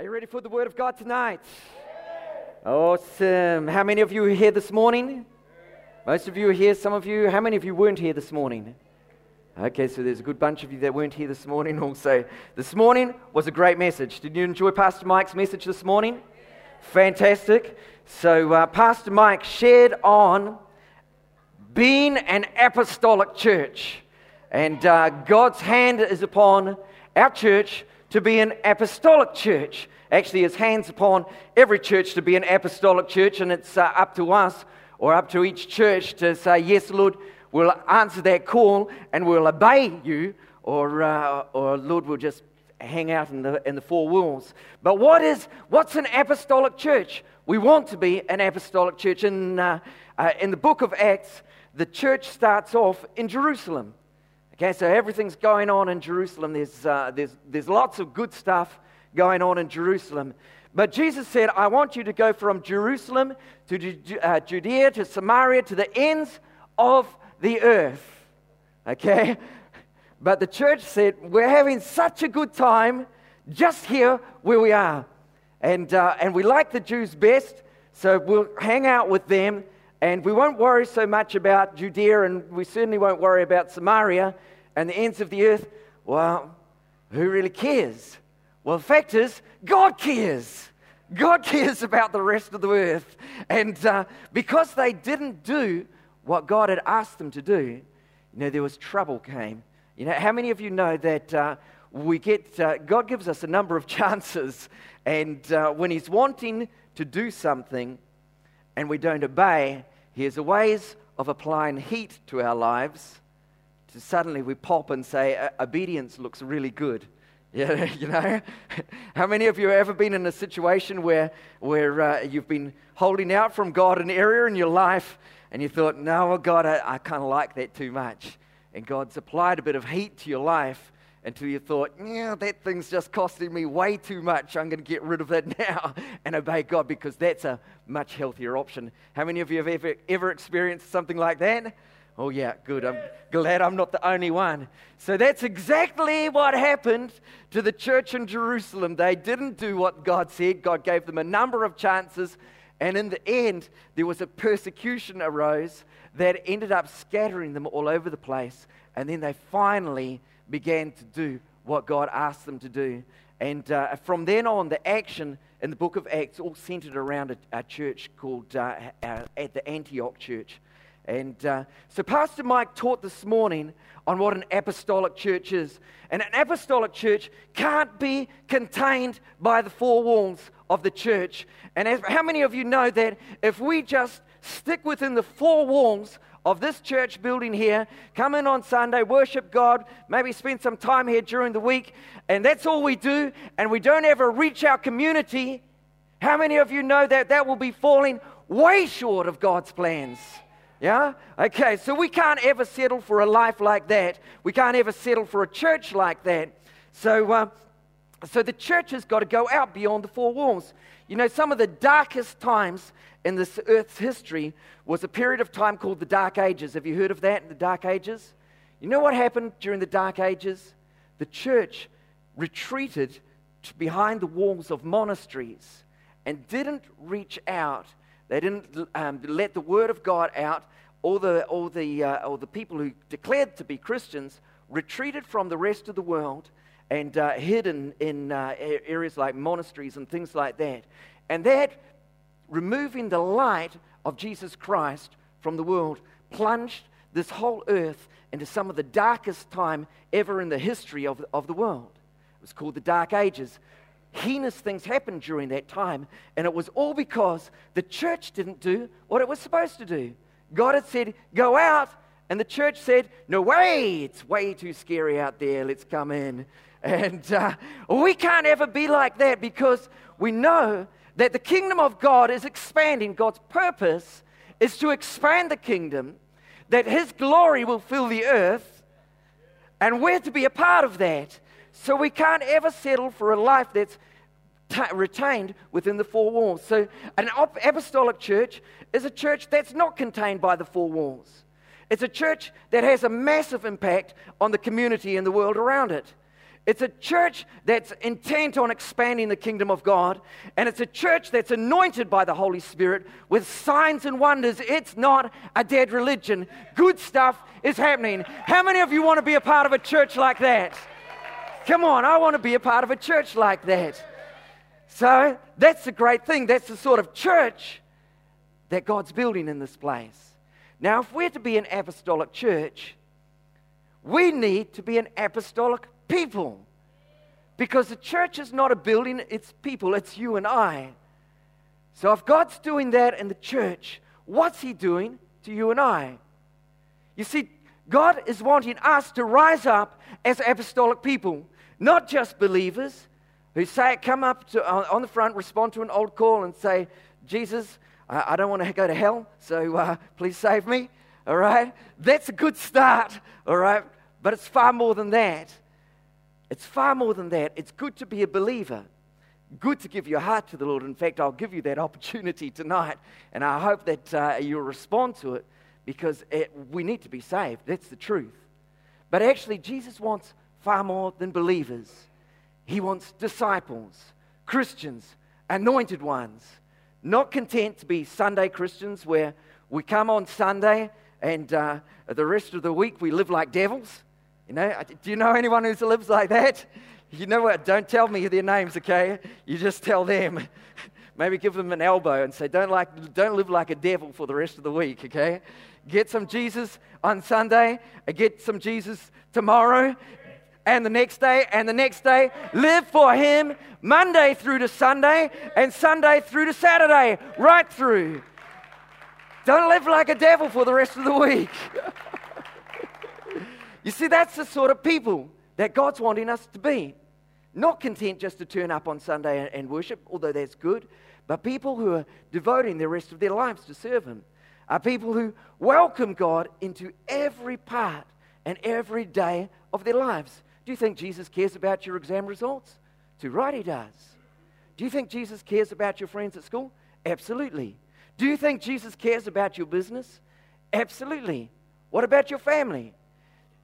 Are you ready for the Word of God tonight? Awesome. How many of you are here this morning? Most of you are here. Some of you, how many of you weren't here this morning? Okay, so there's a good bunch of you that weren't here this morning also. This morning was a great message. Did you enjoy Pastor Mike's message this morning? Fantastic. So, uh, Pastor Mike shared on being an apostolic church. And uh, God's hand is upon our church to be an apostolic church. Actually, his hands upon every church to be an apostolic church, and it's uh, up to us or up to each church to say, Yes, Lord, we'll answer that call and we'll obey you, or, uh, or Lord, we'll just hang out in the, in the four walls. But what is, what's an apostolic church? We want to be an apostolic church. In, uh, uh, in the book of Acts, the church starts off in Jerusalem. Okay, so everything's going on in Jerusalem. There's, uh, there's, there's lots of good stuff going on in Jerusalem. But Jesus said, I want you to go from Jerusalem to uh, Judea to Samaria to the ends of the earth. Okay? But the church said, We're having such a good time just here where we are. And, uh, and we like the Jews best, so we'll hang out with them. And we won't worry so much about Judea, and we certainly won't worry about Samaria and the ends of the earth, well, who really cares? Well, the fact is, God cares. God cares about the rest of the earth. And uh, because they didn't do what God had asked them to do, you know, there was trouble came. You know, how many of you know that uh, we get, uh, God gives us a number of chances, and uh, when He's wanting to do something and we don't obey, He has ways of applying heat to our lives suddenly we pop and say, obedience looks really good. Yeah, you know? How many of you have ever been in a situation where, where uh, you've been holding out from God an area in your life and you thought, no, well, God, I, I kind of like that too much. And God's applied a bit of heat to your life until you thought, yeah, that thing's just costing me way too much. I'm going to get rid of that now and obey God because that's a much healthier option. How many of you have ever, ever experienced something like that? Oh, yeah, good. I'm glad I'm not the only one. So that's exactly what happened to the church in Jerusalem. They didn't do what God said. God gave them a number of chances. And in the end, there was a persecution arose that ended up scattering them all over the place. And then they finally began to do what God asked them to do. And uh, from then on, the action in the book of Acts all centered around a, a church called uh, uh, at the Antioch Church. And uh, so, Pastor Mike taught this morning on what an apostolic church is. And an apostolic church can't be contained by the four walls of the church. And as, how many of you know that if we just stick within the four walls of this church building here, come in on Sunday, worship God, maybe spend some time here during the week, and that's all we do, and we don't ever reach our community, how many of you know that that will be falling way short of God's plans? Yeah? Okay, so we can't ever settle for a life like that. We can't ever settle for a church like that. So, uh, so the church has got to go out beyond the four walls. You know, some of the darkest times in this earth's history was a period of time called the Dark Ages. Have you heard of that, the Dark Ages? You know what happened during the Dark Ages? The church retreated behind the walls of monasteries and didn't reach out they didn't um, let the word of God out. All the, all, the, uh, all the people who declared to be Christians retreated from the rest of the world and uh, hid in, in uh, areas like monasteries and things like that. And that, removing the light of Jesus Christ from the world, plunged this whole earth into some of the darkest time ever in the history of, of the world. It was called the Dark Ages heinous things happened during that time. And it was all because the church didn't do what it was supposed to do. God had said, Go out. And the church said, No way, it's way too scary out there. Let's come in. And uh, we can't ever be like that because we know that the kingdom of God is expanding. God's purpose is to expand the kingdom, that His glory will fill the earth, and we're to be a part of that. So we can't ever settle for a life that's t- retained within the four walls. So an apostolic church is a church that's not contained by the four walls. It's a church that has a massive impact on the community and the world around it. It's a church that's intent on expanding the kingdom of God, and it's a church that's anointed by the Holy Spirit with signs and wonders. It's not a dead religion. Good stuff is happening. How many of you want to be a part of a church like that? Come on, I want to be a part of a church like that. So that's a great thing. That's the sort of church that God's building in this place. Now, if we're to be an apostolic church, we need to be an apostolic people. Because the church is not a building, it's people, it's you and I. So if God's doing that in the church, what's He doing to you and I? You see, God is wanting us to rise up as apostolic people, not just believers who say, come up to, on the front, respond to an old call, and say, Jesus, I, don't want to go to hell, so uh, please save me. All right? That's a good start. All right? But it's far more than that. It's far more than that. It's good to be a believer, good to give your heart to the Lord. In fact, I'll give you that opportunity tonight, and I hope that uh, you'll respond to it because it, we need to be saved. That's the truth. But actually, Jesus wants far more than believers, He wants disciples, Christians, anointed ones, not content to be Sunday Christians where we come on Sunday and uh, the rest of the week we live like devils. You know, do you know anyone who lives like that? You know what? Don't tell me their names, okay? You just tell them. Maybe give them an elbow and say, don't, like, don't live like a devil for the rest of the week, okay? Get some Jesus on Sunday, uh, get some Jesus tomorrow, and the next day, and the next day. Live for Him Monday through to Sunday, and Sunday through to Saturday, right through. Don't live like a devil for the rest of the week. You see, that's the sort of people that God's wanting us to be. Not content just to turn up on Sunday and, worship, although that's good, but people who are devoting the rest of their lives to serve Him. Are people who welcome God into every part and every day of their lives. Do you think Jesus cares about your exam results? Too right, He does. Do you think Jesus cares about your friends at school? Absolutely. Do you think Jesus cares about your business? Absolutely. What about your family?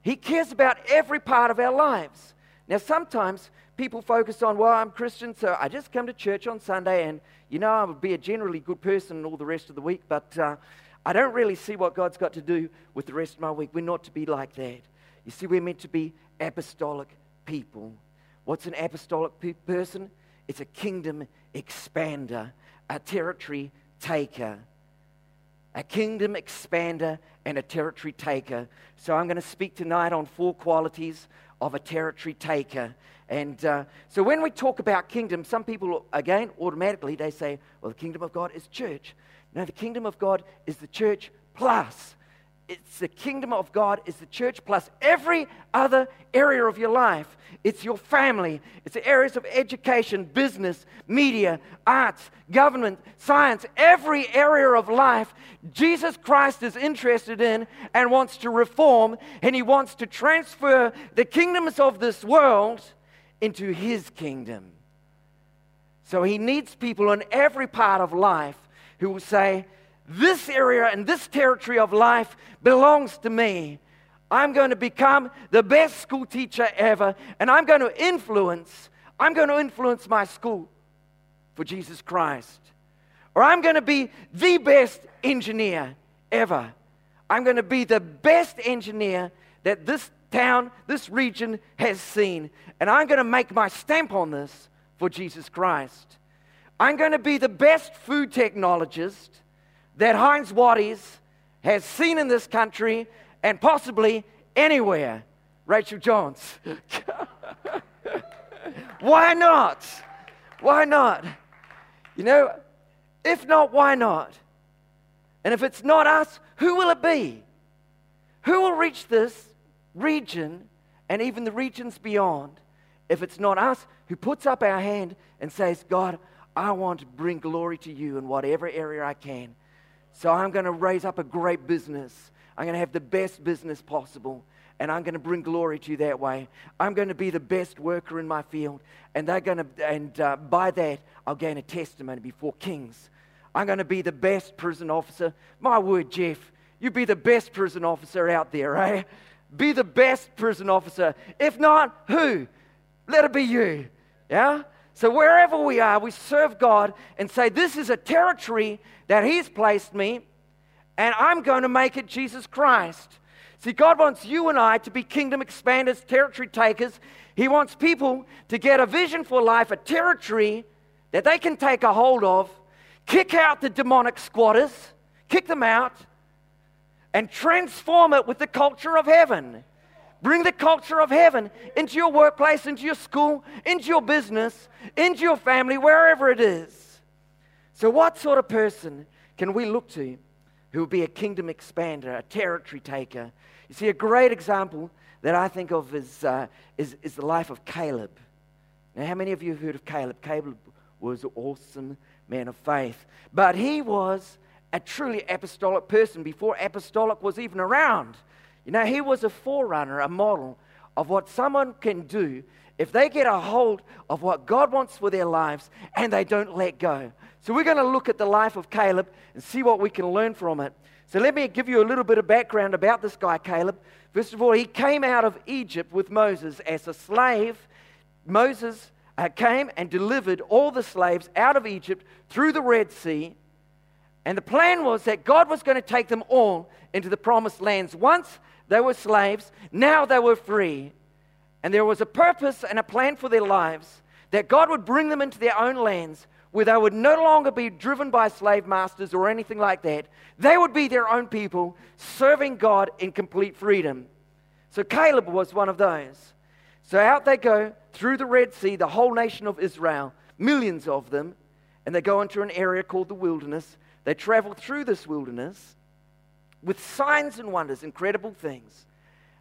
He cares about every part of our lives. Now, sometimes people focus on, well, I'm Christian, so I just come to church on Sunday and, you know, I would be a generally good person all the rest of the week, but uh, I don't really see what God's got to do with the rest of my week. We're not to be like that. You see, we're meant to be apostolic people. What's an apostolic pe- person? It's a kingdom expander, a territory taker a kingdom expander and a territory taker. So I'm going to speak tonight on four qualities of a territory taker. And uh, so when we talk about kingdom, some people, again, automatically they say, well, the kingdom of God is church. No, the kingdom of God is the church plus it's the kingdom of God, is the church plus every other area of your life. It's your family, it's the areas of education, business, media, arts, government, science, every area of life Jesus Christ is interested in and wants to reform, and he wants to transfer the kingdoms of this world into his kingdom. So he needs people in every part of life who will say, this area and this territory of life belongs to me. I'm going to become the best school teacher ever, and I'm going to influence, I'm going to influence my school for Jesus Christ. Or I'm going to be the best engineer ever. I'm going to be the best engineer that this town, this region has seen. And I'm going to make my stamp on this for Jesus Christ. I'm going to be the best food technologist that Heinz Wattie's has seen in this country and possibly anywhere. Rachel Johns. why not? Why not? You know, if not, why not? And if it's not us, who will it be? Who will reach this region and even the regions beyond if it's not us who puts up our hand and says, God, I want to bring glory to you in whatever area I can. So I'm going to raise up a great business. I'm going to have the best business possible. And I'm going to bring glory to you that way. I'm going to be the best worker in my field. And they're going to, and uh, by that, I'll gain a testimony before kings. I'm going to be the best prison officer. My word, Jeff, you be the best prison officer out there, eh? Be the best prison officer. If not, who? Let it be you. Yeah? So wherever we are, we serve God and say, This is a territory that He's placed me, and I'm going to make it Jesus Christ. See, God wants you and I to be kingdom expanders, territory takers. He wants people to get a vision for life, a territory that they can take a hold of, kick out the demonic squatters, kick them out, and transform it with the culture of heaven. Bring the culture of heaven into your workplace, into your school, into your business, into your family, wherever it is. So, what sort of person can we look to who will be a kingdom expander, a territory taker? You see, a great example that I think of is, uh, is, is the life of Caleb. Now, how many of you have heard of Caleb? Caleb was an awesome man of faith, but he was a truly apostolic person before apostolic was even around. You know, he was a forerunner, a model of what someone can do if they get a hold of what God wants for their lives and they don't let go. So, we're going to look at the life of Caleb and see what we can learn from it. So, let me give you a little bit of background about this guy, Caleb. First of all, he came out of Egypt with Moses as a slave. Moses uh, came and delivered all the slaves out of Egypt through the Red Sea. And the plan was that God was going to take them all into the promised lands once they were slaves, now they were free. And there was a purpose and a plan for their lives that God would bring them into their own lands where they would no longer be driven by slave masters or anything like that. They would be their own people, serving God in complete freedom. So Caleb was one of those. So out they go through the Red Sea, the whole nation of Israel, millions of them, and they go into an area called the wilderness. They travel through this wilderness with signs and wonders, incredible things.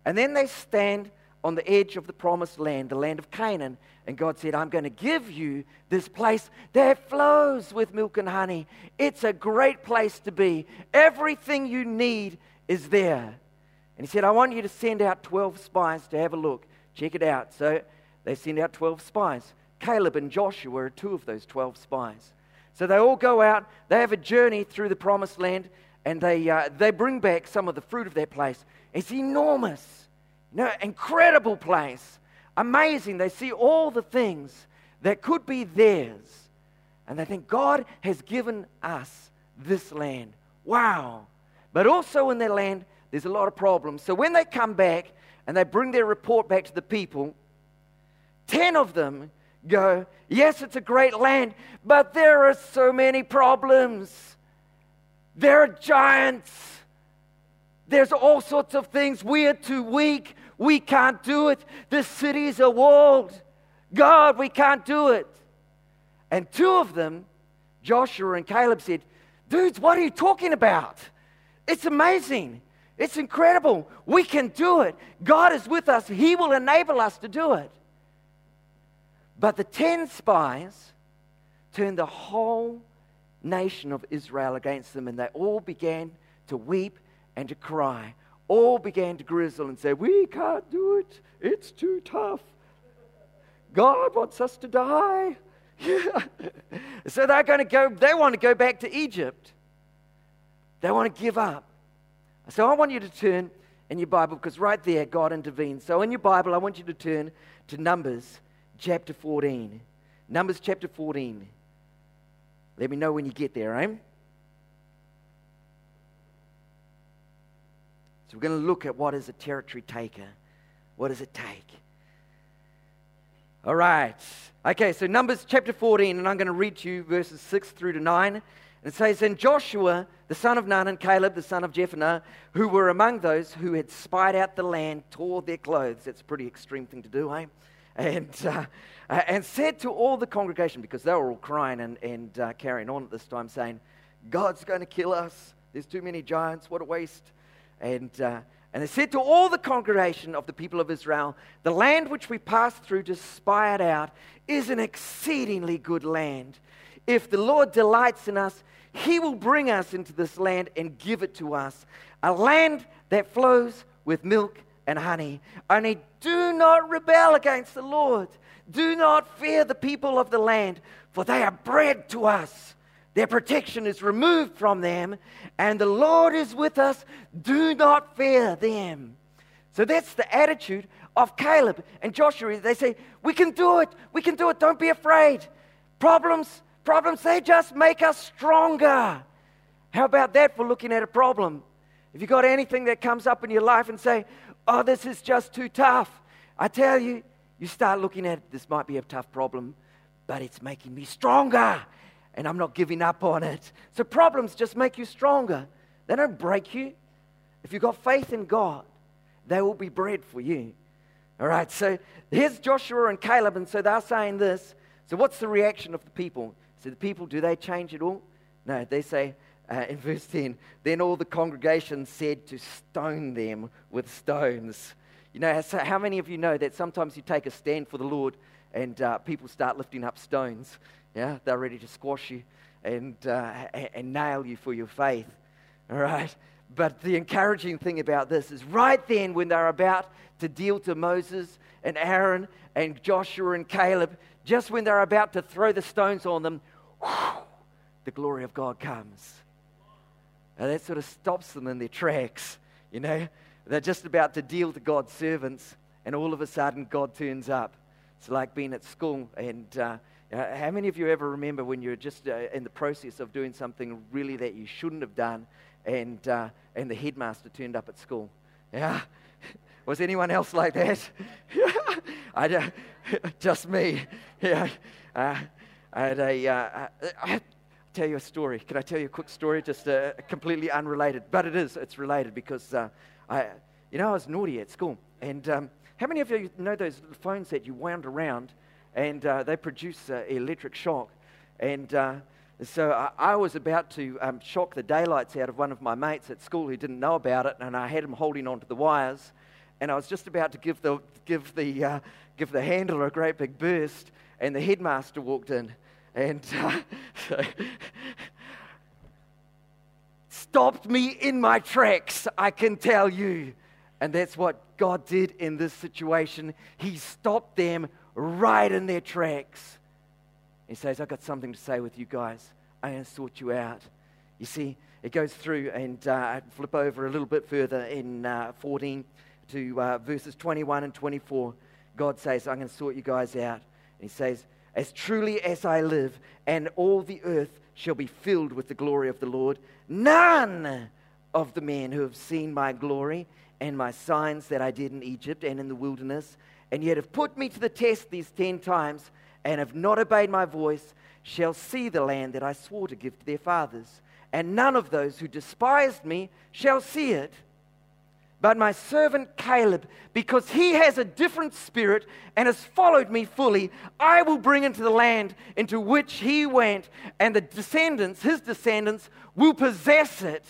And then they stand on the edge of the promised land, the land of Canaan. And God said, I'm going to give you this place that flows with milk and honey. It's a great place to be. Everything you need is there. And He said, I want you to send out 12 spies to have a look. Check it out. So they send out 12 spies. Caleb and Joshua are two of those 12 spies. So they all go out, they have a journey through the promised land, and they, uh, they bring back some of the fruit of that place. It's enormous, you know, incredible place. Amazing. They see all the things that could be theirs. And they think, God has given us this land. Wow. But also in their land, there's a lot of problems. So when they come back and they bring their report back to the people, 10 of them go, Yes, it's a great land, but there are so many problems. They're giants. There's all sorts of things. We are too weak. We can't do it. This city is a walled. God, we can't do it. And two of them, Joshua and Caleb, said, Dudes, what are you talking about? It's amazing. It's incredible. We can do it. God is with us. He will enable us to do it. But the 10 spies turned the whole nation of Israel against them, and they all began to weep and to cry. All began to grizzle and say, We can't do it. It's too tough. God wants us to die. So they're going to go, they want to go back to Egypt. They want to give up. So I want you to turn in your Bible because right there God intervenes. So in your Bible, I want you to turn to Numbers chapter 14. Numbers chapter 14. Let me know when you get there, eh? So we're going to look at what is a territory taker. What does it take? All right. Okay, so Numbers chapter 14, and I'm going to read to you verses 6 through to 9. And it says, And Joshua, the son of Nun, and Caleb, the son of Jephunneh, who were among those who had spied out the land, tore their clothes. That's a pretty extreme thing to do, eh? And uh, uh, and said to all the congregation, because they were all crying and, and uh, carrying on at this time, saying, God's going to kill us. There's too many giants. What a waste. And, uh, and they said to all the congregation of the people of Israel, The land which we passed through to spy it out is an exceedingly good land. If the Lord delights in us, he will bring us into this land and give it to us, a land that flows with milk and honey. Only do not rebel against the Lord. Do not fear the people of the land, for they are bread to us. Their protection is removed from them, and the Lord is with us. Do not fear them. So that's the attitude of Caleb and Joshua. They say, We can do it. We can do it. Don't be afraid. Problems, problems, they just make us stronger. How about that for looking at a problem? If you've got anything that comes up in your life and say, Oh, this is just too tough, I tell you, you start looking at it, this might be a tough problem, but it's making me stronger and I'm not giving up on it. So problems just make you stronger. They don't break you. If you've got faith in God, they will be bread for you. All right, so here's Joshua and Caleb, and so they're saying this. So, what's the reaction of the people? So, the people, do they change at all? No, they say uh, in verse 10 then all the congregation said to stone them with stones. You know, so how many of you know that sometimes you take a stand for the Lord and uh, people start lifting up stones? Yeah, they're ready to squash you and, uh, and nail you for your faith. All right? But the encouraging thing about this is right then, when they're about to deal to Moses and Aaron and Joshua and Caleb, just when they're about to throw the stones on them, whew, the glory of God comes. And that sort of stops them in their tracks. You know, they're just about to deal to God's servants, and all of a sudden, God turns up. It's like being at school. And uh, how many of you ever remember when you're just uh, in the process of doing something really that you shouldn't have done, and, uh, and the headmaster turned up at school. Yeah? Was anyone else like that? I, just me. Yeah. Uh, I had a. Uh, I tell you a story. Can I tell you a quick story? Just uh, completely unrelated, but it is. It's related because uh, I, you know, I was naughty at school. And um, how many of you know those phones that you wound around, and uh, they produce electric shock? And so I, I was about to um, shock the daylights out of one of my mates at school who didn't know about it, and I had him holding onto the wires, and I was just about to give the, give the, uh, give the handle a great big burst, and the headmaster walked in, and uh, stopped me in my tracks, I can tell you. And that's what God did in this situation. He stopped them right in their tracks. He says, I've got something to say with you guys. I'm going to sort you out. You see, it goes through and uh, flip over a little bit further in uh, 14 to uh, verses 21 and 24. God says, I'm going to sort you guys out. And he says, As truly as I live, and all the earth shall be filled with the glory of the Lord, none of the men who have seen my glory and my signs that I did in Egypt and in the wilderness, and yet have put me to the test these ten times, and have not obeyed my voice shall see the land that I swore to give to their fathers. And none of those who despised me shall see it. But my servant Caleb, because he has a different spirit and has followed me fully, I will bring into the land into which he went, and the descendants, his descendants, will possess it.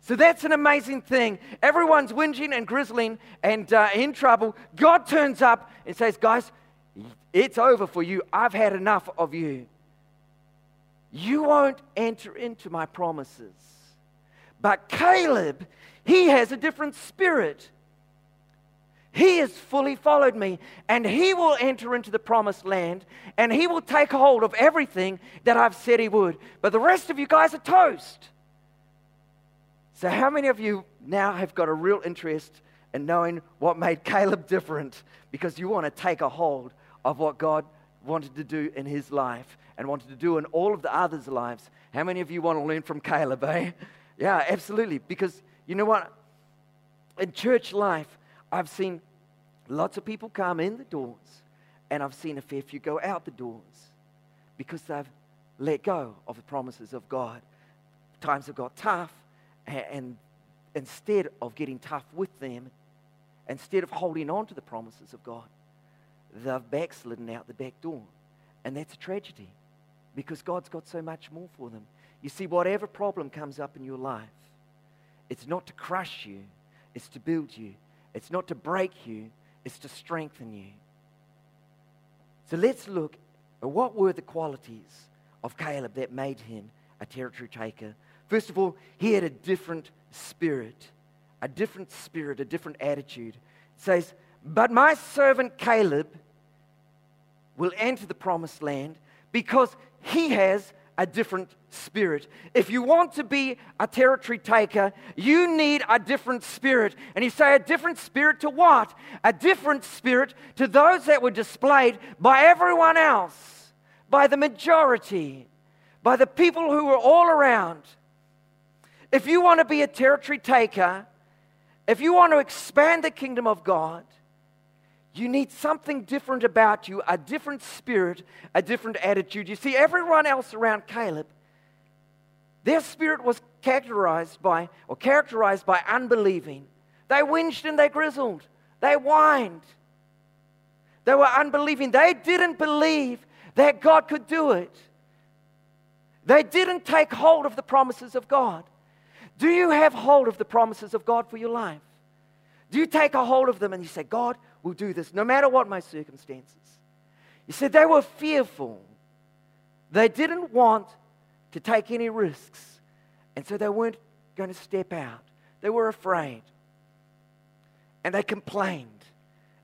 So that's an amazing thing. Everyone's whinging and grizzling and uh, in trouble. God turns up and says, Guys, it's over for you. I've had enough of you. You won't enter into my promises. But Caleb, he has a different spirit. He has fully followed me, and he will enter into the promised land, and he will take hold of everything that I've said he would. But the rest of you guys are toast. So, how many of you now have got a real interest in knowing what made Caleb different because you want to take a hold of what God wanted to do in his life and wanted to do in all of the others' lives. How many of you want to learn from Caleb, eh? Yeah, absolutely. Because you know what? In church life, I've seen lots of people come in the doors, and I've seen a fair few go out the doors because they've let go of the promises of God. Times have got tough, and instead of getting tough with them, instead of holding on to the promises of God, they've backslidden out the back door. And that's a tragedy because God's got so much more for them. You see, whatever problem comes up in your life, it's not to crush you, it's to build you. It's not to break you, it's to strengthen you. So let's look at what were the qualities of Caleb that made him a territory taker. First of all, he had a different spirit, a different spirit, a different attitude. It says, but my servant Caleb will enter the promised land because he has a different spirit. If you want to be a territory taker, you need a different spirit. And you say, a different spirit to what? A different spirit to those that were displayed by everyone else, by the majority, by the people who were all around. If you want to be a territory taker, if you want to expand the kingdom of God, you need something different about you, a different spirit, a different attitude. You see, everyone else around Caleb, their spirit was characterized by, or characterized by unbelieving. They whinged and they grizzled. They whined. They were unbelieving. They didn't believe that God could do it. They didn't take hold of the promises of God. Do you have hold of the promises of God for your life? Do you take a hold of them and you say, God will do this no matter what my circumstances? You said they were fearful. They didn't want to take any risks. And so they weren't going to step out. They were afraid. And they complained.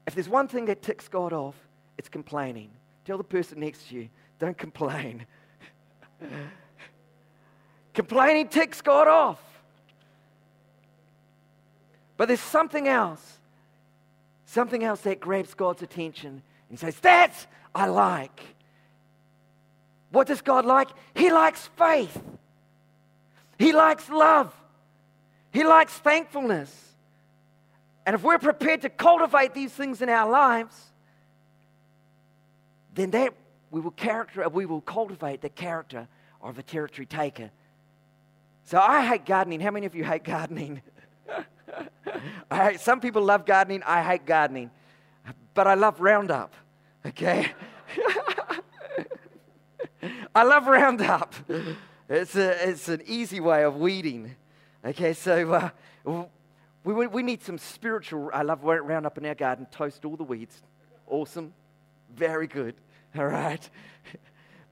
If there's one thing that ticks God off, it's complaining. Tell the person next to you, don't complain. Complaining ticks God off. But there's something else, something else that grabs God's attention. He says, That's I like. What does God like? He likes faith, He likes love, He likes thankfulness. And if we're prepared to cultivate these things in our lives, then that we will character we will cultivate the character of a territory taker. So I hate gardening. How many of you hate gardening? I, some people love gardening. I hate gardening. But I love Roundup, okay? I love Roundup. It's, a, it's an easy way of weeding. Okay, so uh, we, we need some spiritual. I love Roundup in our garden. Toast all the weeds. Awesome. Very good. All right.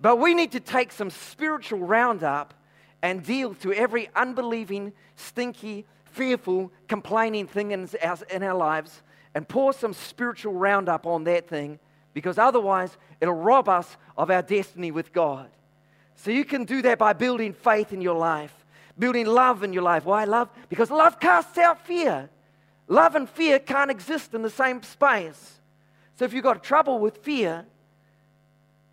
But we need to take some spiritual Roundup and deal to every unbelieving, stinky, fearful, complaining thing in our, in our lives and pour some spiritual roundup on that thing because otherwise it'll rob us of our destiny with God. So you can do that by building faith in your life, building love in your life. Why love? Because love casts out fear. Love and fear can't exist in the same space. So if you've got trouble with fear,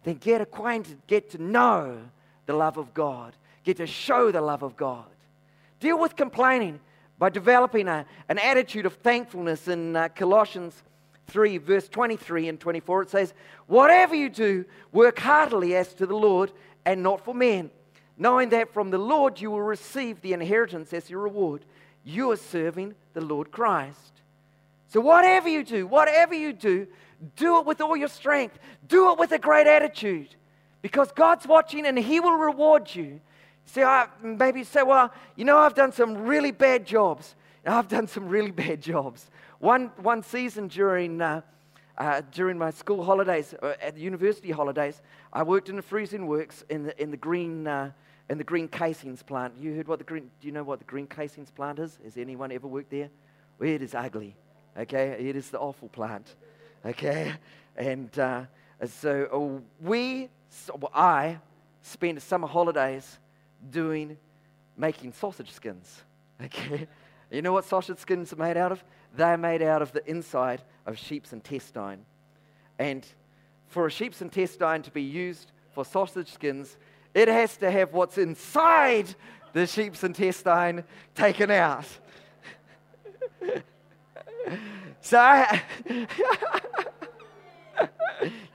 then get acquainted, get to know the love of God, get to show the love of God. Deal with complaining by developing a, an attitude of thankfulness in uh, Colossians 3, verse 23 and 24. It says, Whatever you do, work heartily as to the Lord and not for men, knowing that from the Lord you will receive the inheritance as your reward. You are serving the Lord Christ. So, whatever you do, whatever you do, do it with all your strength. Do it with a great attitude because God's watching and He will reward you See, I, maybe say, well, you know, I've done some really bad jobs. I've done some really bad jobs. One, one season during, uh, uh, during my school holidays, uh, at the university holidays, I worked in the freezing works in the, in the green, uh, in the green casings plant. You heard what the green, do you know what the green casings plant is? Has anyone ever worked there? Well, it is ugly, okay? It is the awful plant, okay? And uh, so uh, we, so I, spent the summer holidays doing making sausage skins. Okay? You know what sausage skins are made out of? They're made out of the inside of sheep's intestine. And for a sheep's intestine to be used for sausage skins, it has to have what's inside the sheep's intestine taken out. so, I,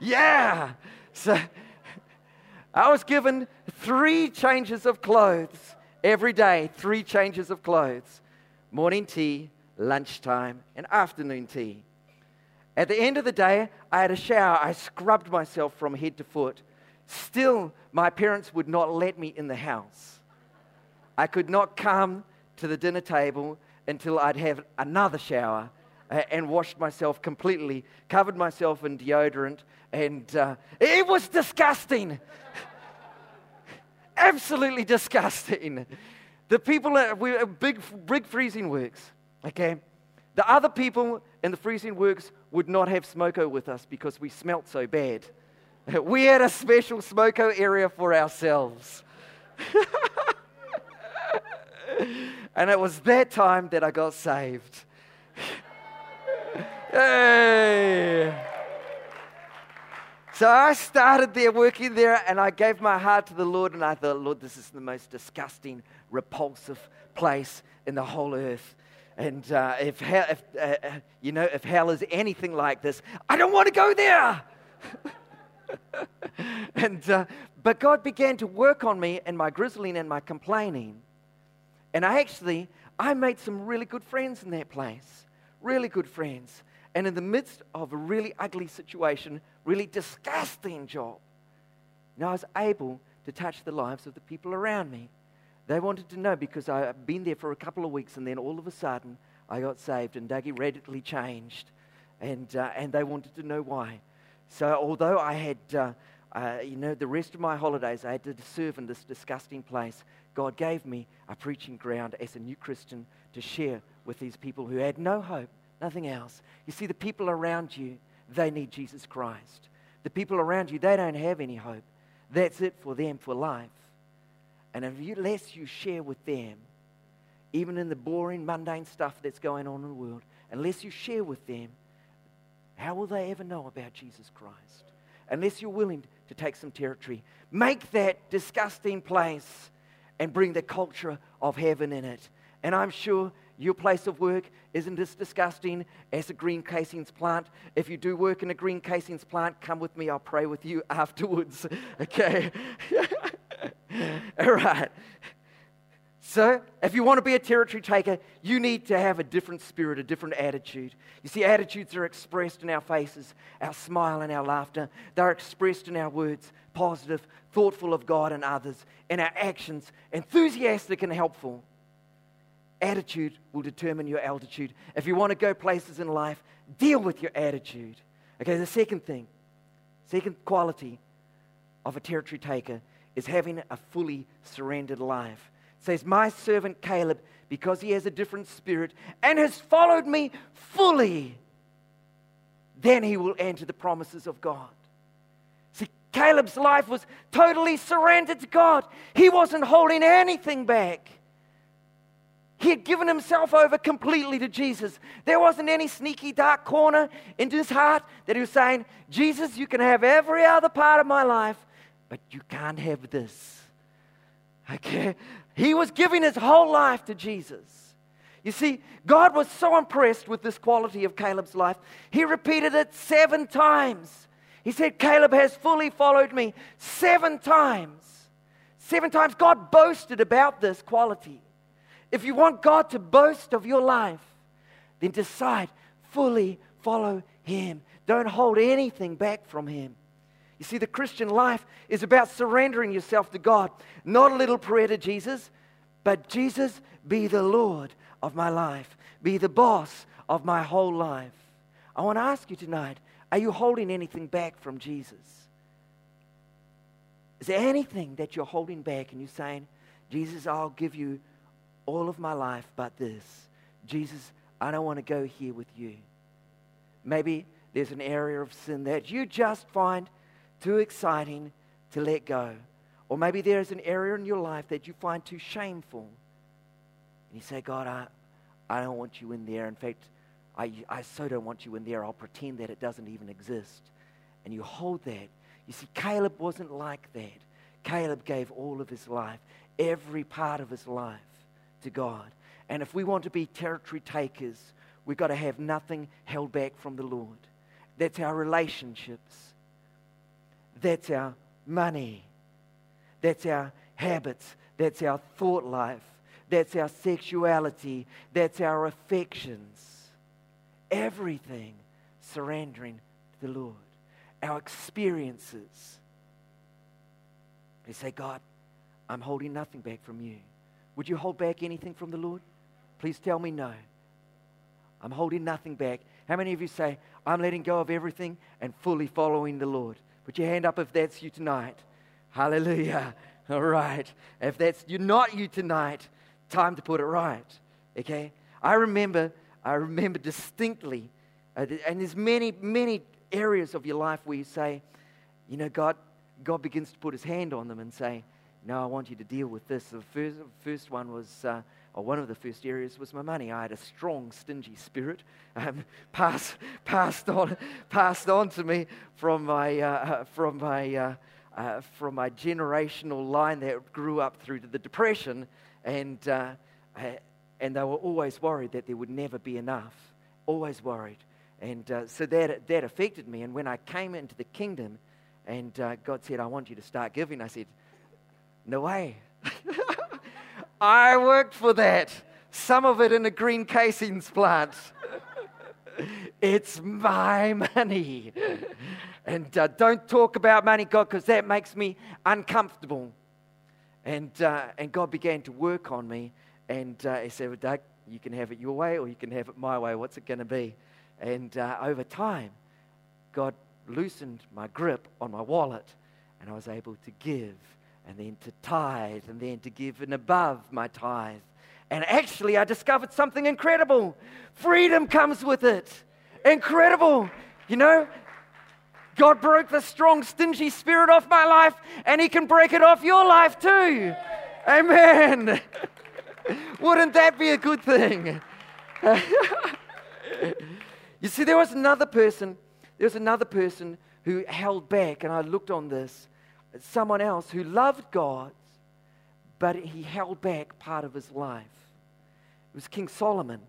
yeah. So, I was given three changes of clothes every day, three changes of clothes morning tea, lunchtime, and afternoon tea. At the end of the day, I had a shower. I scrubbed myself from head to foot. Still, my parents would not let me in the house. I could not come to the dinner table until I'd have another shower and washed myself completely, covered myself in deodorant, and uh, it was disgusting. Absolutely disgusting. The people at we big, big freezing works, okay? The other people in the freezing works would not have smoko with us because we smelt so bad, We had a special smoko area for ourselves. and it was that time that I got saved. Hey! So I started there working there and I gave my heart to the Lord and I thought, Lord, this is the most disgusting, repulsive place in the whole earth. And uh, if, hell, if uh, uh you know, if hell is anything like this, I don't want to go there. and, uh, but God began to work on me and my grizzling and my complaining. And I actually, I made some really good friends in that place. Really good friends. And in the midst of a really ugly situation, really disgusting job, I was able to touch the lives of the people around me. They wanted to know because I'd been there for a couple of weeks and then all of a sudden I got saved and Dougie radically changed. And, uh, and they wanted to know why. So although I had, uh, uh, you know, the rest of my holidays I had to serve in this disgusting place, God gave me a preaching ground as a new Christian to share with these people who had no hope, nothing else. You see, the people around you, they need Jesus Christ. The people around you, they don't have any hope. That's it for them for life. And unless you share with them, even in the boring, mundane stuff that's going on in the world, unless you share with them, how will they ever know about Jesus Christ? Unless you're willing to take some territory. Make that disgusting place and bring the culture of heaven in it. And I'm sure your place of work isn't as disgusting as a green casings plant. If you do work in a green casings plant, come with me. I'll pray with you afterwards. Okay? All right. So, if you want to be a territory taker, you need to have a different spirit, a different attitude. You see, attitudes are expressed in our faces, our smile and our laughter. They're expressed in our words, positive, thoughtful of God and others, in our actions, enthusiastic and helpful. Attitude will determine your altitude. If you want to go places in life, deal with your attitude. Okay, the second thing, second quality of a territory taker is having a fully surrendered life says, My servant Caleb, because he has a different spirit and has followed me fully, then he will enter the promises of God. See, Caleb's life was totally surrendered to God, he wasn't holding anything back. He had given himself over completely to Jesus. There wasn't any sneaky dark corner in his heart that he was saying, Jesus, you can have every other part of my life, but you can't have this. Okay? He was giving his whole life to Jesus. You see, God was so impressed with this quality of Caleb's life, he repeated it seven times. He said, Caleb has fully followed me seven times. Seven times God boasted about this quality. If you want God to boast of your life, then decide fully follow Him. Don't hold anything back from Him. You see, the Christian life is about surrendering yourself to God. Not a little prayer to Jesus, but Jesus, be the Lord of my life, be the boss of my whole life. I want to ask you tonight are you holding anything back from Jesus? Is there anything that you're holding back and you're saying, Jesus, I'll give you all of my life but this? Jesus, I don't want to go here with you. Maybe there's an area of sin that you just find too exciting to let go. Or maybe there's an area in your life that you find too shameful. And you say, God, I, I don't want you in there. In fact, I, I so don't want you in there. I'll pretend that it doesn't even exist. And you hold that. You see, Caleb wasn't like that. Caleb gave all of his life, every part of his life, to God. And if we want to be territory takers, we've got to have nothing held back from the Lord. That's our relationships. That's our money. That's our habits. That's our thought life. That's our sexuality. That's our affections. Everything surrendering to the Lord. Our experiences. They say, God, I'm holding nothing back from you. Would you hold back anything from the Lord? Please tell me no. I'm holding nothing back. How many of you say, I'm letting go of everything and fully following the Lord? Put your hand up if that's you tonight. Hallelujah. All right. If that's you're not you tonight, time to put it right. Okay? I remember, I remember distinctly, uh, and there's many, many areas of your life where you say, you know, God, God begins to put his hand on them and say, No, I want you to deal with this. The first, first one was, uh, or one of the first areas was my money. I had a strong, stingy spirit um, passed, passed, on, passed on to me from my, uh, from, my, uh, uh, from my generational line that grew up through to the Depression. And, uh, and they were always worried that there would never be enough. Always worried. And uh, so that, that affected me. And when I came into the kingdom and God said, I want you to start giving, I said, No way. I worked for that. Some of it in a green casings plant. it's my money. And uh, don't talk about money, God, because that makes me uncomfortable. And, uh, and God began to work on me. And uh, he said, well, Doug, you can have it your way or you can have it my way. What's it going to be? And uh, over time, God loosened my grip on my wallet and I was able to give and then to tithe and then to give and above my tithe. And actually, I discovered something incredible. Freedom comes with it. Incredible. You know, God broke the strong, stingy spirit off my life, and He can break it off your life too. Amen. Wouldn't that be a good thing? you see, there was another person, there was another person who held back, and I looked on this. Someone else who loved God, but he held back part of his life. It was King Solomon.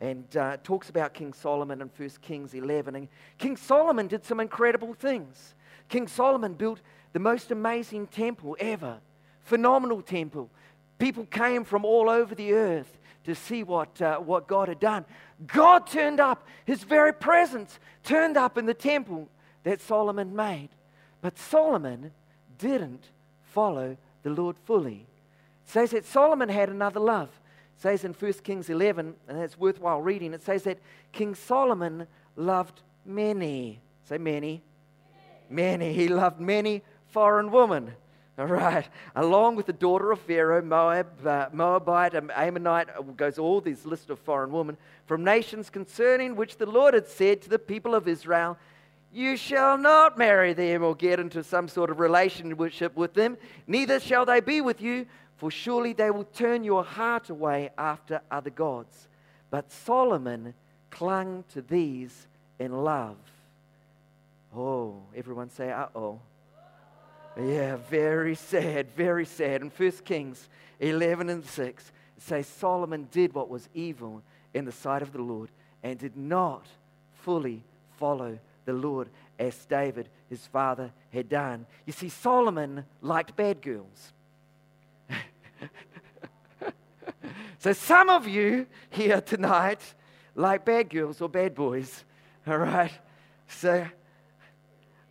And uh, talks about King Solomon in 1 Kings 11. And King Solomon did some incredible things. King Solomon built the most amazing temple ever, phenomenal temple. People came from all over the earth to see what, uh, what God had done. God turned up, his very presence turned up in the temple that Solomon made. But Solomon didn't follow the Lord fully. It says that Solomon had another love. It says in 1 Kings 11, and it's worthwhile reading, it says that King Solomon loved many. Say many. Many. He loved many foreign women. All right. Along with the daughter of Pharaoh, Moab, uh, Moabite, Ammonite, uh, goes all this list of foreign women from nations concerning which the Lord had said to the people of Israel, You shall not marry them or get into some sort of relationship with them, neither shall they be with you, for surely they will turn your heart away after other gods. But Solomon clung to these in love. Oh, everyone say, uh oh. Yeah, very sad, very sad. In 1 Kings 11 and 6, it says Solomon did what was evil in the sight of the Lord and did not fully follow the Lord as David, his father, had done. You see, Solomon liked bad girls. so some of you here tonight like bad girls or bad boys, all right? So,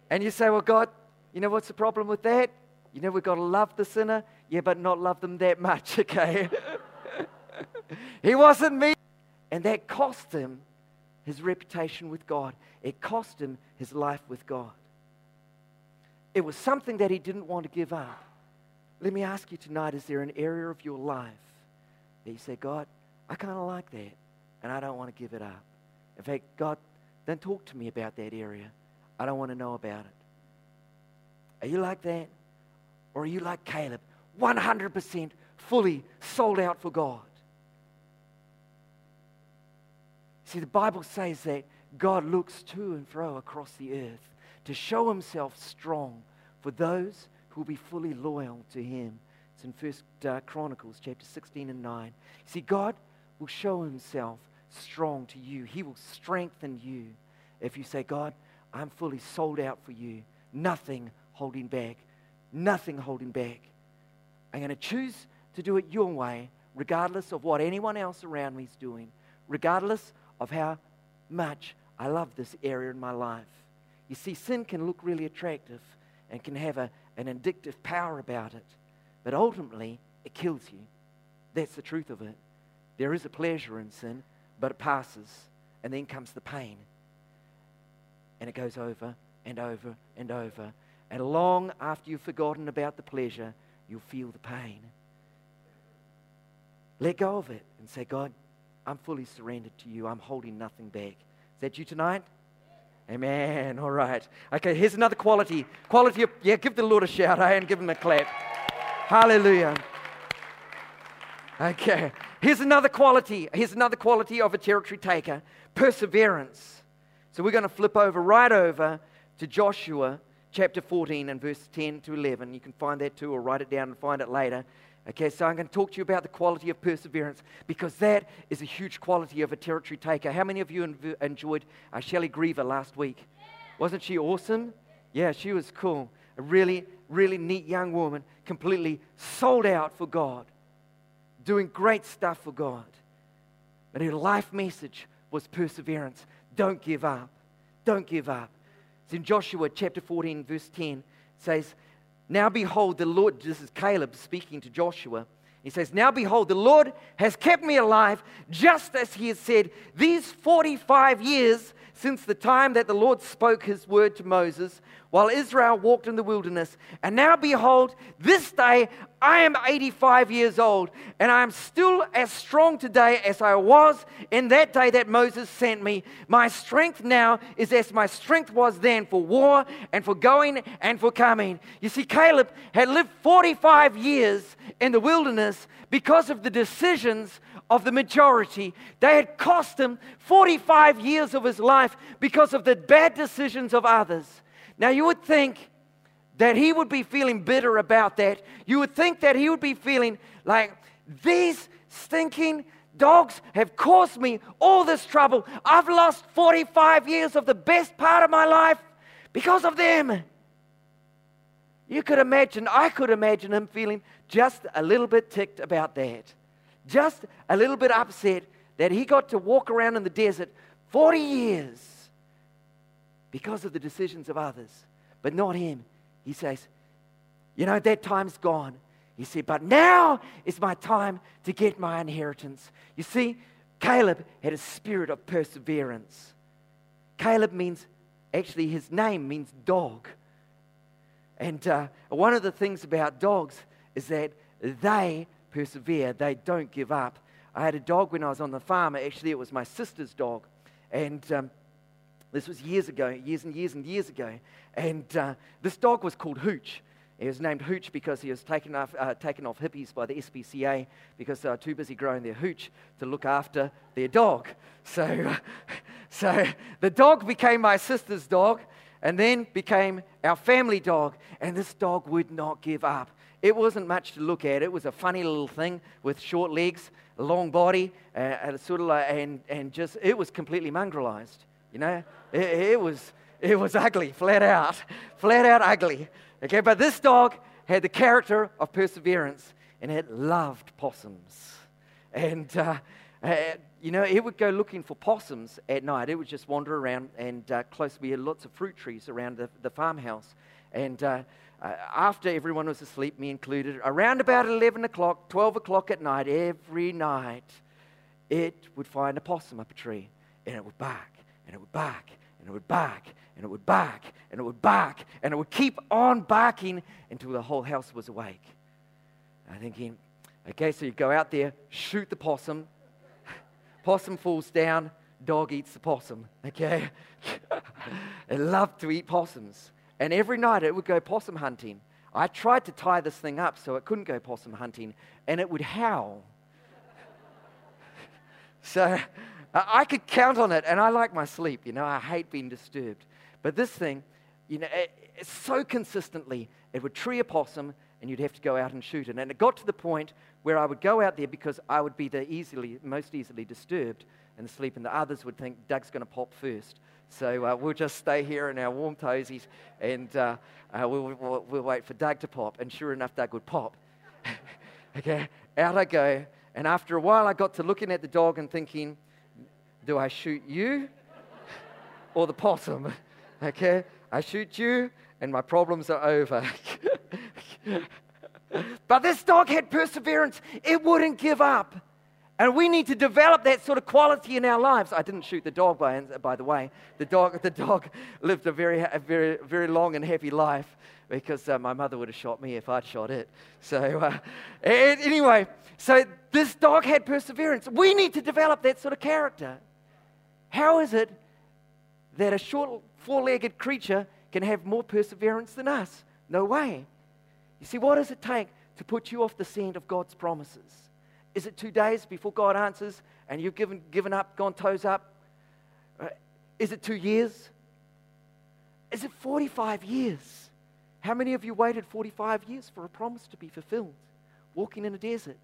and you say, well, God, you know what's the problem with that? You know, we've got to love the sinner, yeah, but not love them that much, okay? he wasn't me. And that cost him his reputation with God, it cost him his life with God. It was something that he didn't want to give up. Let me ask you tonight is there an area of your life that you say, God, I kind of like that, and I don't want to give it up? In fact, God, don't talk to me about that area. I don't want to know about it. Are you like that? Or are you like Caleb? 100% fully sold out for God. See, the Bible says that God looks to and fro across the earth to show himself strong for those who will be fully loyal to him. It's in First uh, Chronicles chapter 16 and 9. See, God will show himself strong to you. He will strengthen you if you say, God, I'm fully sold out for you. Nothing holding back. Nothing holding back. I'm going to choose to do it your way, regardless of what anyone else around me is doing, regardless of how much I love this area in my life. You see, sin can look really attractive and can have a, an addictive power about it, but ultimately, it kills you. That's the truth of it. There is a pleasure in sin, but it passes, and then comes the pain. And it goes over and over and over and long after you've forgotten about the pleasure, you'll feel the pain. Let go of it and say, God, I'm fully surrendered to you. I'm holding nothing back. Is that you tonight? Amen. All right. Okay, here's another quality. Quality of, yeah, give the Lord a shout, eh, and give him a clap. Hallelujah. Okay, here's another quality. Here's another quality of a territory taker perseverance. So we're going to flip over right over to Joshua chapter 14 and verse 10 to 11. You can find that too, or write it down and find it later. Okay, so I'm going to talk to you about the quality of perseverance because that is a huge quality of a territory taker. How many of you enjoyed uh, Shelley Griever last week? Wasn't she awesome? Yeah, she was cool. A really, really neat young woman, completely sold out for God, doing great stuff for God. But her life message was perseverance. Don't give up. Don't give up. It's in Joshua chapter 14, verse 10. It says, now behold, the Lord, this is Caleb speaking to Joshua. He says, Now behold, the Lord has kept me alive, just as he has said, these 45 years since the time that the Lord spoke his word to Moses, while Israel walked in the wilderness. And now behold, this day I am 85 years old, and I am still as strong today as I was in that day that Moses sent me. My strength now is as my strength was then for war and for going and for coming. You see, Caleb had lived 45 years in the wilderness because of the decisions of the majority. They had cost him 45 years of his life because of the bad decisions of others. Now, you would think that he would be feeling bitter about that. You would think that he would be feeling like these stinking dogs have caused me all this trouble. I've lost 45 years of the best part of my life because of them. You could imagine, I could imagine him feeling just a little bit ticked about that. Just a little bit upset that he got to walk around in the desert 40 years because of the decisions of others, but not him. He says, You know, that time's gone. He said, But now is my time to get my inheritance. You see, Caleb had a spirit of perseverance. Caleb means, actually, his name means dog. And uh, one of the things about dogs is that they persevere, they don't give up. I had a dog when I was on the farm. Actually, it was my sister's dog. And um, this was years ago, years and years and years ago. And uh, this dog was called Hooch. He was named Hooch because he was taken off, uh, taken off hippies by the SPCA because they were too busy growing their hooch to look after their dog. So, so the dog became my sister's dog and then became our family dog. And this dog would not give up. It wasn't much to look at. It was a funny little thing with short legs, a long body, uh, and, sort of like, and, and just, it was completely mongrelized. You know, it, it, was, it was ugly, flat out, flat out ugly. Okay, but this dog had the character of perseverance and it loved possums. And, uh, uh, you know, it would go looking for possums at night. It would just wander around and uh, close, we had lots of fruit trees around the, the farmhouse. And uh, uh, after everyone was asleep, me included, around about 11 o'clock, 12 o'clock at night, every night, it would find a possum up a tree and it would bark and it would bark and it would bark and it would bark and it would bark and it would keep on barking until the whole house was awake. I'm thinking, okay, so you go out there, shoot the possum, possum falls down, dog eats the possum, okay? it loved to eat possums. And every night it would go possum hunting. I tried to tie this thing up so it couldn't go possum hunting, and it would howl. so I could count on it, and I like my sleep. You know, I hate being disturbed. But this thing, you know, it, it, so consistently, it would tree a possum, and you'd have to go out and shoot it. And it got to the point where I would go out there because I would be the easily, most easily disturbed and sleep, and the others would think Doug's going to pop first. So uh, we'll just stay here in our warm toesies, and uh, uh, we'll, we'll, we'll wait for Doug to pop. And sure enough, Doug would pop. okay, out I go. And after a while, I got to looking at the dog and thinking, do I shoot you or the possum? Okay? I shoot you and my problems are over. but this dog had perseverance, it wouldn't give up. And we need to develop that sort of quality in our lives. I didn't shoot the dog, by, by the way. The dog, the dog lived a very, a very, very long and happy life because uh, my mother would have shot me if I'd shot it. So, uh, anyway, so this dog had perseverance. We need to develop that sort of character. How is it that a short, four legged creature can have more perseverance than us. No way. You see, what does it take to put you off the scent of God's promises? Is it two days before God answers and you've given, given up, gone toes up? Is it two years? Is it 45 years? How many of you waited 45 years for a promise to be fulfilled? Walking in a desert.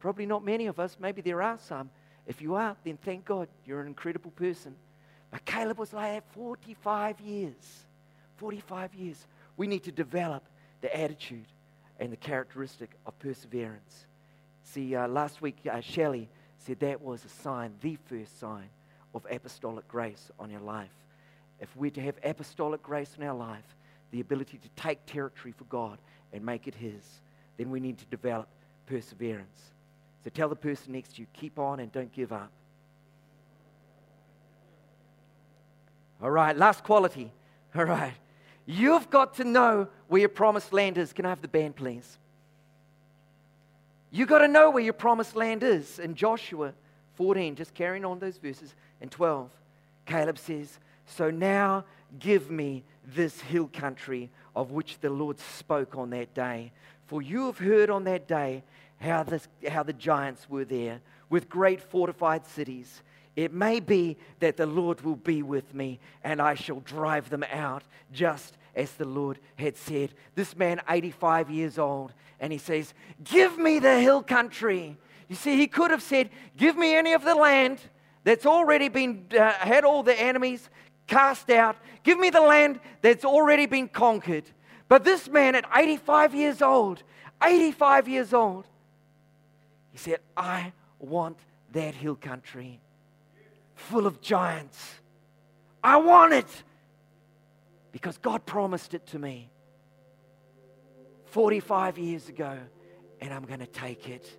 Probably not many of us. Maybe there are some. If you are, then thank God you're an incredible person. But Caleb was like that 45 years. 45 years. We need to develop the attitude and the characteristic of perseverance. See, uh, last week, uh, Shelley said that was a sign, the first sign of apostolic grace on your life. If we're to have apostolic grace in our life, the ability to take territory for God and make it His, then we need to develop perseverance. So tell the person next to you, keep on and don't give up. All right, last quality. All right. You've got to know where your promised land is. Can I have the band, please? You've got to know where your promised land is. In Joshua 14, just carrying on those verses, and 12, Caleb says, So now give me this hill country of which the Lord spoke on that day. For you have heard on that day how, this, how the giants were there with great fortified cities. It may be that the Lord will be with me and I shall drive them out, just as the Lord had said. This man, 85 years old, and he says, Give me the hill country. You see, he could have said, Give me any of the land that's already been, uh, had all the enemies cast out. Give me the land that's already been conquered. But this man at 85 years old, 85 years old, he said, I want that hill country full of giants. I want it because God promised it to me 45 years ago, and I'm going to take it.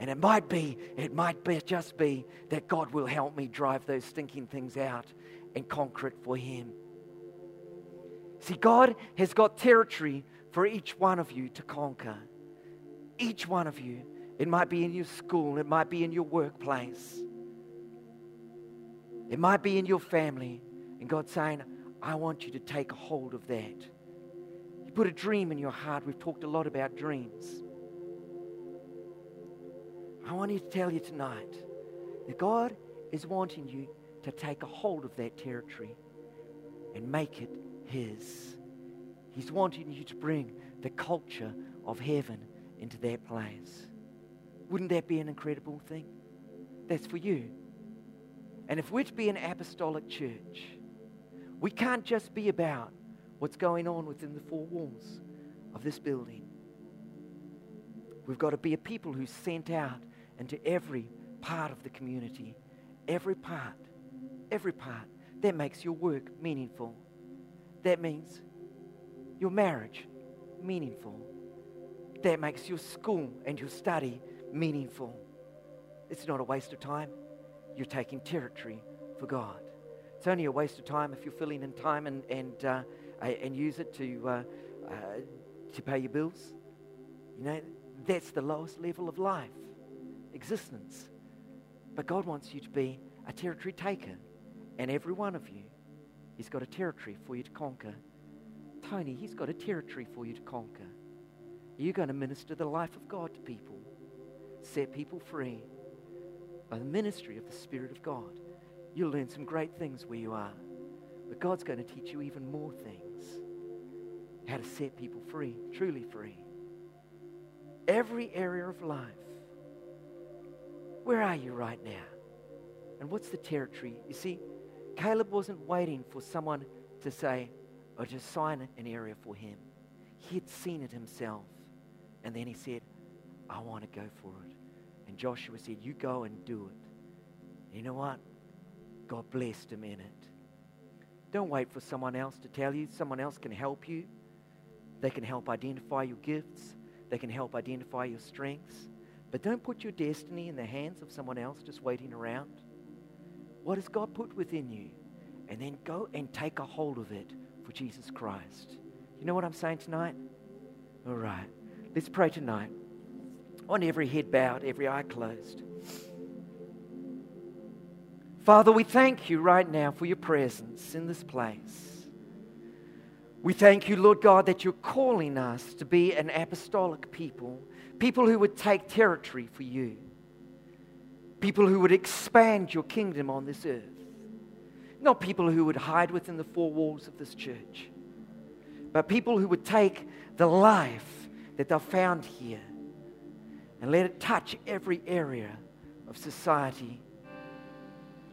And it might be, it might be, just be that God will help me drive those stinking things out and conquer it for Him. See, God has got territory for each one of you to conquer. Each one of you. It might be in your school, it might be in your workplace, it might be in your family. And God's saying, I want you to take a hold of that. You put a dream in your heart. We've talked a lot about dreams. I want to tell you tonight that God is wanting you to take a hold of that territory and make it His. He's wanting you to bring the culture of heaven into that place. Wouldn't that be an incredible thing? That's for you. And if we're to be an apostolic church, we can't just be about what's going on within the four walls of this building. We've got to be a people who sent out into every part of the community, every part, every part. That makes your work meaningful. That means your marriage meaningful. That makes your school and your study meaningful. It's not a waste of time. You're taking territory for God. It's only a waste of time if you're filling in time and, and, uh, and use it to, uh, uh, to pay your bills. You know, that's the lowest level of life, existence. But God wants you to be a territory taker. And every one of you, He's got a territory for you to conquer. Tony, He's got a territory for you to conquer. You're going to minister the life of God to people set people free by the ministry of the Spirit of God. You'll learn some great things where you are. But God's going to teach you even more things how to set people free, truly free. Every area of life. Where are you right now? And what's the territory? You see, Caleb wasn't waiting for someone to say, or to sign an area for him. He had seen it himself. And then he said, I want to go for it. And Joshua said, You go and do it. you know what? God blessed him in it. Don't wait for someone else to tell you. Someone else can help you. They can help identify your gifts, they can help identify your strengths. But don't put your destiny in the hands of someone else just waiting around. What has God put within you? And then go and take a hold of it for Jesus Christ. You know what I'm saying tonight? All right. Let's pray tonight on every head bowed, every eye closed. Father, we thank you right now for your presence in this place. We thank you, Lord God, that you're calling us to be an apostolic people, people who would take territory for you, people who would expand your kingdom on this earth, not people who would hide within the four walls of this church, but people who would take the life that they've found here and let it touch every area of society.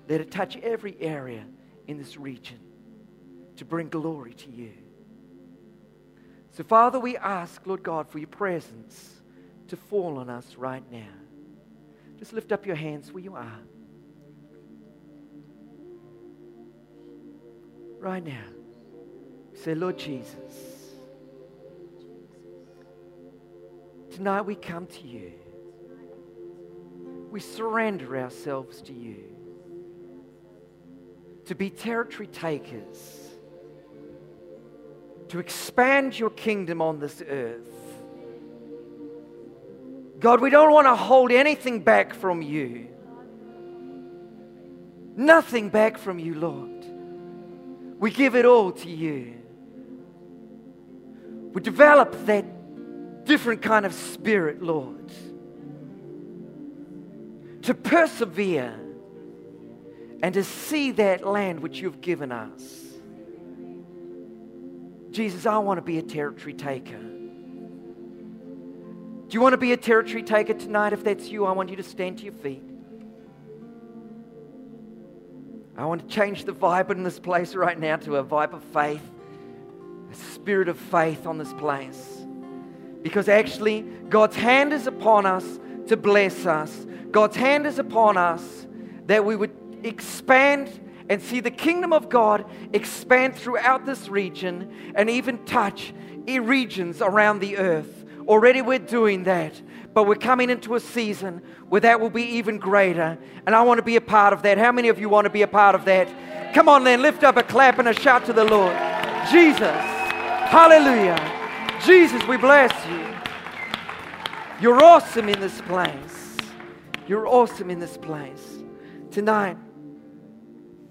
Let it touch every area in this region to bring glory to you. So, Father, we ask, Lord God, for your presence to fall on us right now. Just lift up your hands where you are. Right now. Say, Lord Jesus, tonight we come to you. We surrender ourselves to you to be territory takers, to expand your kingdom on this earth. God, we don't want to hold anything back from you. Nothing back from you, Lord. We give it all to you. We develop that different kind of spirit, Lord, to persevere and to see that land which you've given us. Jesus, I want to be a territory taker. Do you want to be a territory taker tonight? If that's you, I want you to stand to your feet. I want to change the vibe in this place right now to a vibe of faith, a spirit of faith on this place. Because actually, God's hand is upon us to bless us. God's hand is upon us that we would expand and see the kingdom of God expand throughout this region and even touch regions around the earth. Already we're doing that, but we're coming into a season where that will be even greater. And I want to be a part of that. How many of you want to be a part of that? Come on, then, lift up a clap and a shout to the Lord. Jesus, hallelujah. Jesus, we bless you. You're awesome in this place. You're awesome in this place. Tonight,